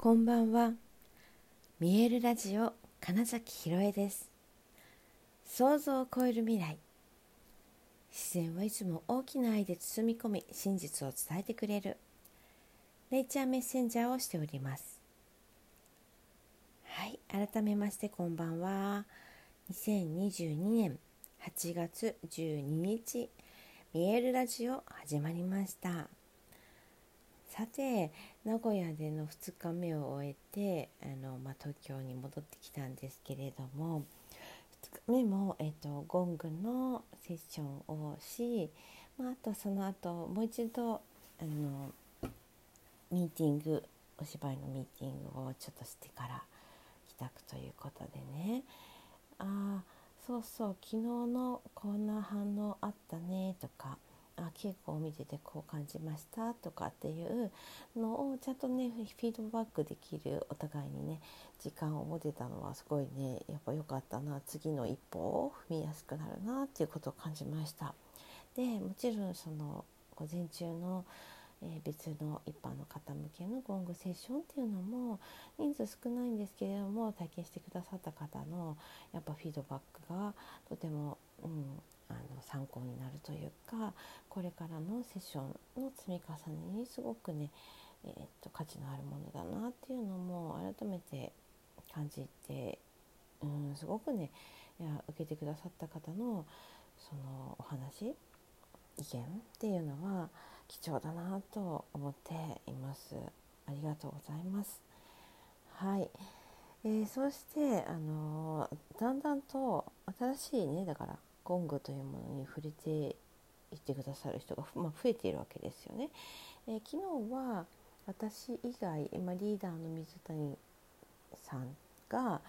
こんばんは。見えるラジオ金崎ひろえです。想像を超える未来。自然はいつも大きな愛で包み込み真実を伝えてくれる。ネイチャーメッセンジャーをしております。はい改めましてこんばんは。2022年8月12日見えるラジオ始まりました。さて名古屋での2日目を終えてあの、まあ、東京に戻ってきたんですけれども2日目も、えーと、ゴングのセッションをし、まあ、あとその後もう一度あのミーティングお芝居のミーティングをちょっとしてから帰宅ということでね。ああそうそう昨日のこんな反応あったねとかあ稽古を見ててこう感じましたとかっていうのをちゃんとねフィードバックできるお互いにね時間を持てたのはすごいねやっぱ良かったな次の一歩を踏みやすくなるなっていうことを感じました。でもちろんその午前中のえ、別の一般の方向けのゴングセッションっていうのも人数少ないんですけれども体験してくださった方のやっぱフィードバックがとても、うん、あの参考になるというかこれからのセッションの積み重ねにすごくね、えー、っと価値のあるものだなっていうのも改めて感じて、うん、すごくねいや受けてくださった方のそのお話意見っていうのは貴重だなと思っています。ありがとうございます。はい、えー、そしてあのー、だんだんと新しいねだからゴングというものに触れていってくださる人が、まあ、増えているわけですよね。えー、昨日は私以外、まあ、リーダーの水谷さんが、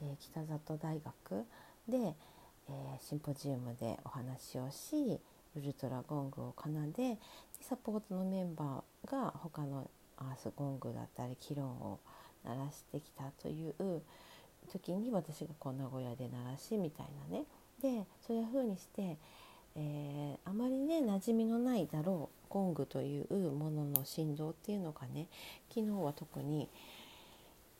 えー、北里大学で、えー、シンポジウムでお話をしウルトラゴングを奏ででサポートのメンバーが他のアースゴングだったりキロンを鳴らしてきたという時に私がこう名古屋で鳴らしみたいなねでそういうふうにして、えー、あまりね馴染みのないだろうゴングというものの振動っていうのがね昨日は特に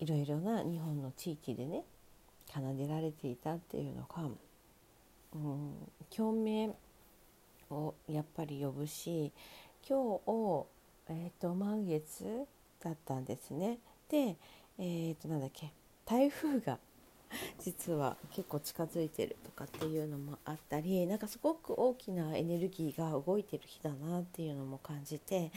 いろいろな日本の地域でね奏でられていたっていうのが、うん、共鳴をやっぱり呼ぶし今日を、えーと、満月だったんですね。で、えーとなんだっけ台風が 実は結構近づいてるとかっていうのもあったりなんかすごく大きなエネルギーが動いてる日だなっていうのも感じて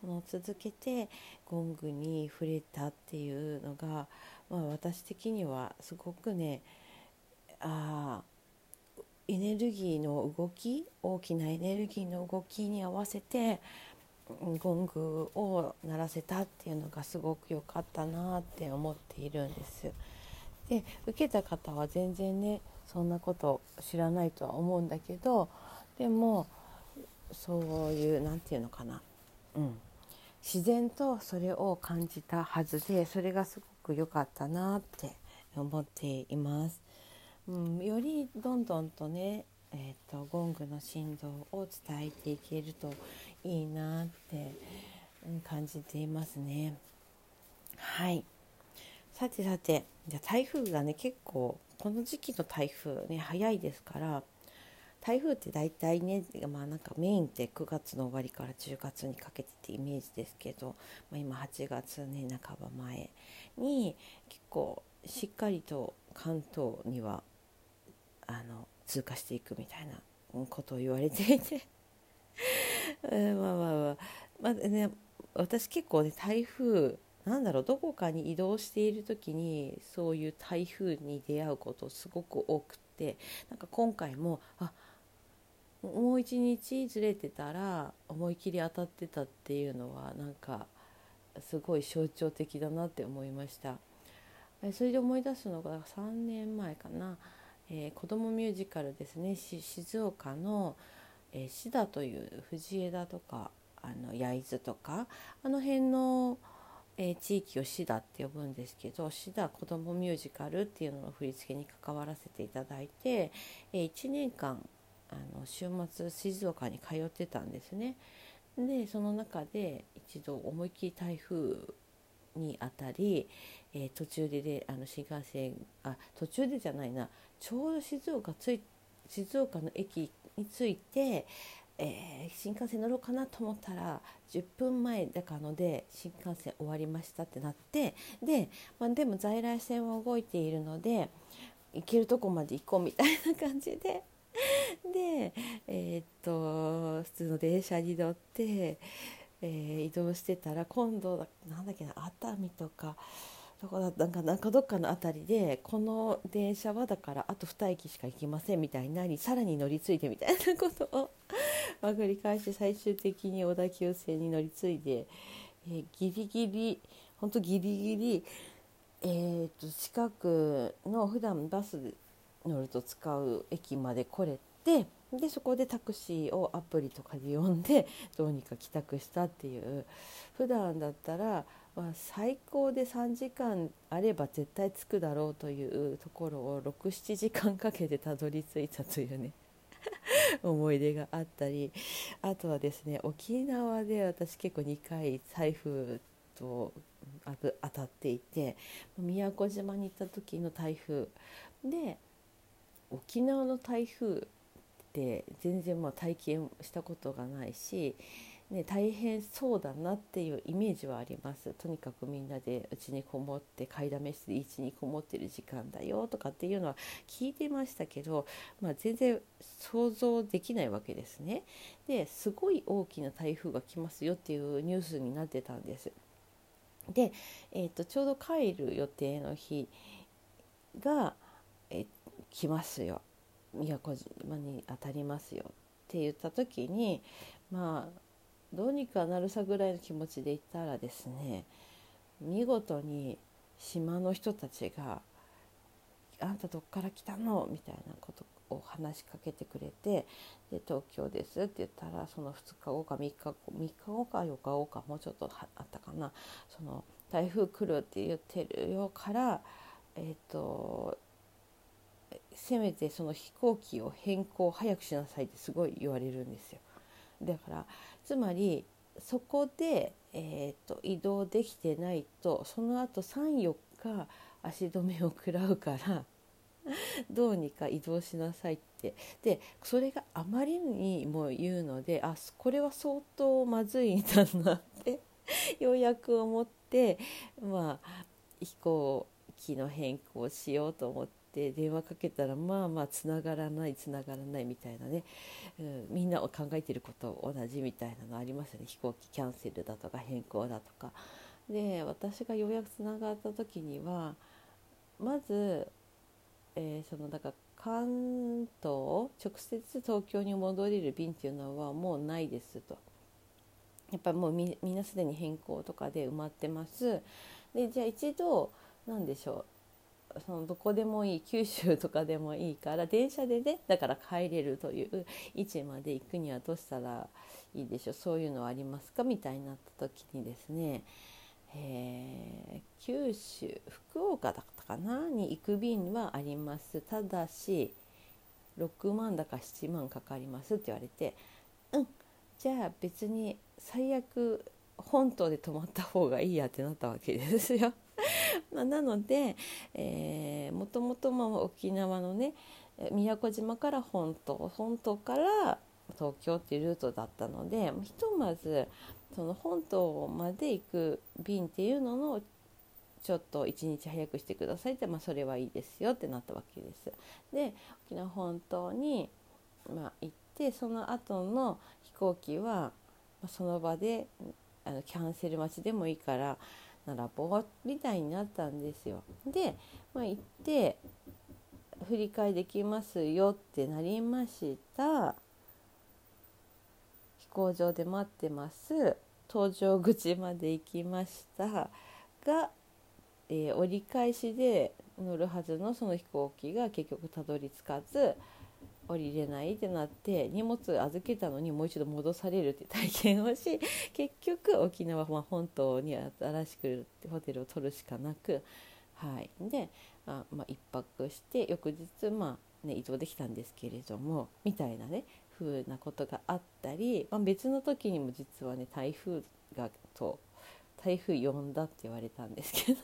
その続けてゴングに触れたっていうのが、まあ、私的にはすごくねあエネルギーの動き大きなエネルギーの動きに合わせてゴングを鳴らせたっていうのがすごく良かったなって思っているんです。で受けた方は全然ねそんなこと知らないとは思うんだけどでもそういう何て言うのかな、うん、自然とそれを感じたはずでそれがすごく良かったなって思っています。うん、よりどんどんとね、えーと、ゴングの振動を伝えていけるといいなって、感じていますね。はいさてさてじゃ台風がね結構この時期の台風ね早いですから台風って大体ね、まあ、なんかメインって9月の終わりから10月にかけてってイメージですけど、まあ、今8月ね半ば前に結構しっかりと関東にはあの通過していくみたいなことを言われていて。まあまあまあ。まあね私結構ね台風なんだろうどこかに移動している時にそういう台風に出会うことすごく多くってなんか今回もあもう一日ずれてたら思い切り当たってたっていうのはなんかすごい象徴的だなって思いました。それで思い出すのが3年前かな、えー、子どもミュージカルですね。静岡の、えー、シダという藤枝とかあの焼津とかあの辺のえー、地域をシダって呼ぶんですけどシダ子どもミュージカルっていうのの振り付けに関わらせていただいて、えー、1年間あの週末静岡に通ってたんですね。でその中で一度思いっきり台風にあたり、えー、途中でであの新幹線あ途中でじゃないなちょうど静岡つい静岡の駅に着いて、えー、新幹線乗ろうかなと思ったら10分前だからので新幹線終わりましたってなってで,、まあ、でも在来線は動いているので行けるとこまで行こうみたいな感じで。で、えー、っと普通の電車に乗って、えー、移動してたら今度なんだっけな熱海とかどこだなんかなんかどっかの辺りでこの電車はだからあと2駅しか行きませんみたいになりさらに乗り継いでみたいなことをま繰り返し最終的に小田急線に乗り継いで、えー、ギリギリ本当ギリギリ、えーと、近くの普段バス乗ると使う駅まで来れてでそこでタクシーをアプリとかで呼んでどうにか帰宅したっていう。普段だったらまあ、最高で3時間あれば絶対着くだろうというところを67時間かけてたどり着いたというね 思い出があったりあとはですね沖縄で私結構2回台風と当たっていて宮古島に行った時の台風で沖縄の台風って全然まあ体験したことがないしね、大変そうだなっていうイメージはありますとにかくみんなでうちにこもって買いだめ室で家にこもってる時間だよとかっていうのは聞いてましたけど、まあ、全然想像できないわけですね。ですごい大きな台風が来ますよっていうニュースになってたんです。で、えーと、ちょうど帰る予定の日が、え来ますよ宮古島に当たりますよって言った時にまあどうにかなるさぐらいの気持ちでいったらですね見事に島の人たちが「あんたどっから来たの?」みたいなことを話しかけてくれて「で東京です」って言ったらその2日後か3日後3日後か4日後かもうちょっとあったかなその台風来るって言ってるよからえっ、ー、とせめてその飛行機を変更早くしなさいってすごい言われるんですよ。だからつまりそこで、えーと、移動できてないとその後34日足止めを食らうからどうにか移動しなさいってでそれがあまりにも言うのであこれは相当まずいんだなって ようやく思ってまあ飛行機の変更をしようと思って。って電話かけたらまあまあつながらないつながらないみたいなね、うん、みんな考えてること同じみたいなのありますよね飛行機キャンセルだとか変更だとか。で私がようやくつながった時にはまず、えー、そのだから関東直接東京に戻れる便っていうのはもうないですと。やっぱもうみみんなすでに変更とかで埋まってます。でじゃあ一度何でしょうそのどこでもいい九州とかでもいいから電車でねだから帰れるという位置まで行くにはどうしたらいいでしょうそういうのはありますかみたいになった時にですね、えー、九州福岡だったかなに行く便はありますただし6万だか7万かかりますって言われてうんじゃあ別に最悪本島で泊まった方がいいやってなったわけですよ。まあ、なので、えー、もともとま沖縄のね宮古島から本島本島から東京っていうルートだったのでひとまずその本島まで行く便っていうののちょっと1日早くしてくださいって、まあ、それはいいですよってなったわけです。で沖縄本島に、まあ、行ってその後の飛行機はその場であのキャンセル待ちでもいいから並ぼうみたいになったんですよ。で、まあ、行って振り替えできますよってなりました。飛行場で待ってます。搭乗口まで行きました。が、えー、折り返しで乗るはずのその飛行機が結局たどり着かず降りれないってなって荷物預けたのにもう一度戻されるって体験をし 結局沖縄本島に新しくホテルを取るしかなく、はい、であ、まあ、1泊して翌日、まあね、移動できたんですけれどもみたいなね風なことがあったり、まあ、別の時にも実はね台風がと台風呼んだって言われたんですけど。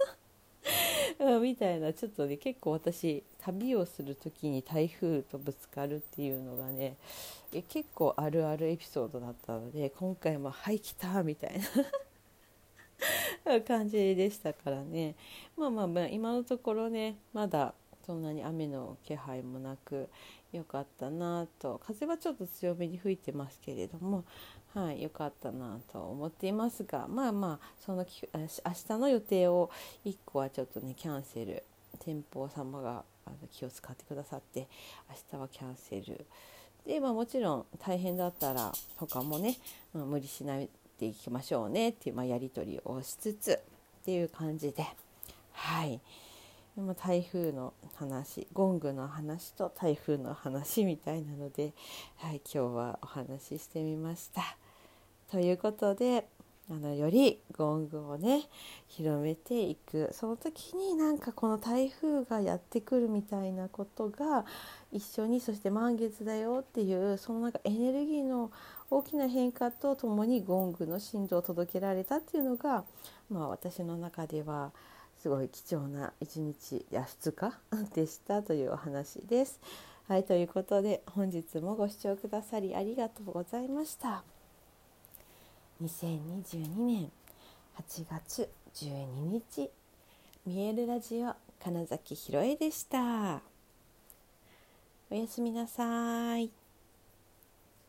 みたいなちょっとね結構私旅をする時に台風とぶつかるっていうのがね結構あるあるエピソードだったので今回も「はい来た!」みたいな 感じでしたからねまあまあまあ今のところねまだそんなに雨の気配もなく良かったなと風はちょっと強めに吹いてますけれどもはいかったなと思っていますがまあまあその明日の予定を1個はちょっとねキャンセル店舗様があの気を使ってくださって明日はキャンセルで、まあ、もちろん大変だったら他もね、まあ、無理しないでいきましょうねっていう、まあ、やり取りをしつつっていう感じではい。でも台風の話ゴングの話と台風の話みたいなので、はい、今日はお話ししてみました。ということであのよりゴングをね広めていくその時になんかこの台風がやってくるみたいなことが一緒にそして満月だよっていうそのなんかエネルギーの大きな変化とともにゴングの振動を届けられたっていうのが、まあ、私の中ではすごい貴重な一日や2日 でしたというお話です。はいということで本日もご視聴くださりありがとうございました。2022年8月12日見えるラジオ金崎ひろえでした。おやすみなさい。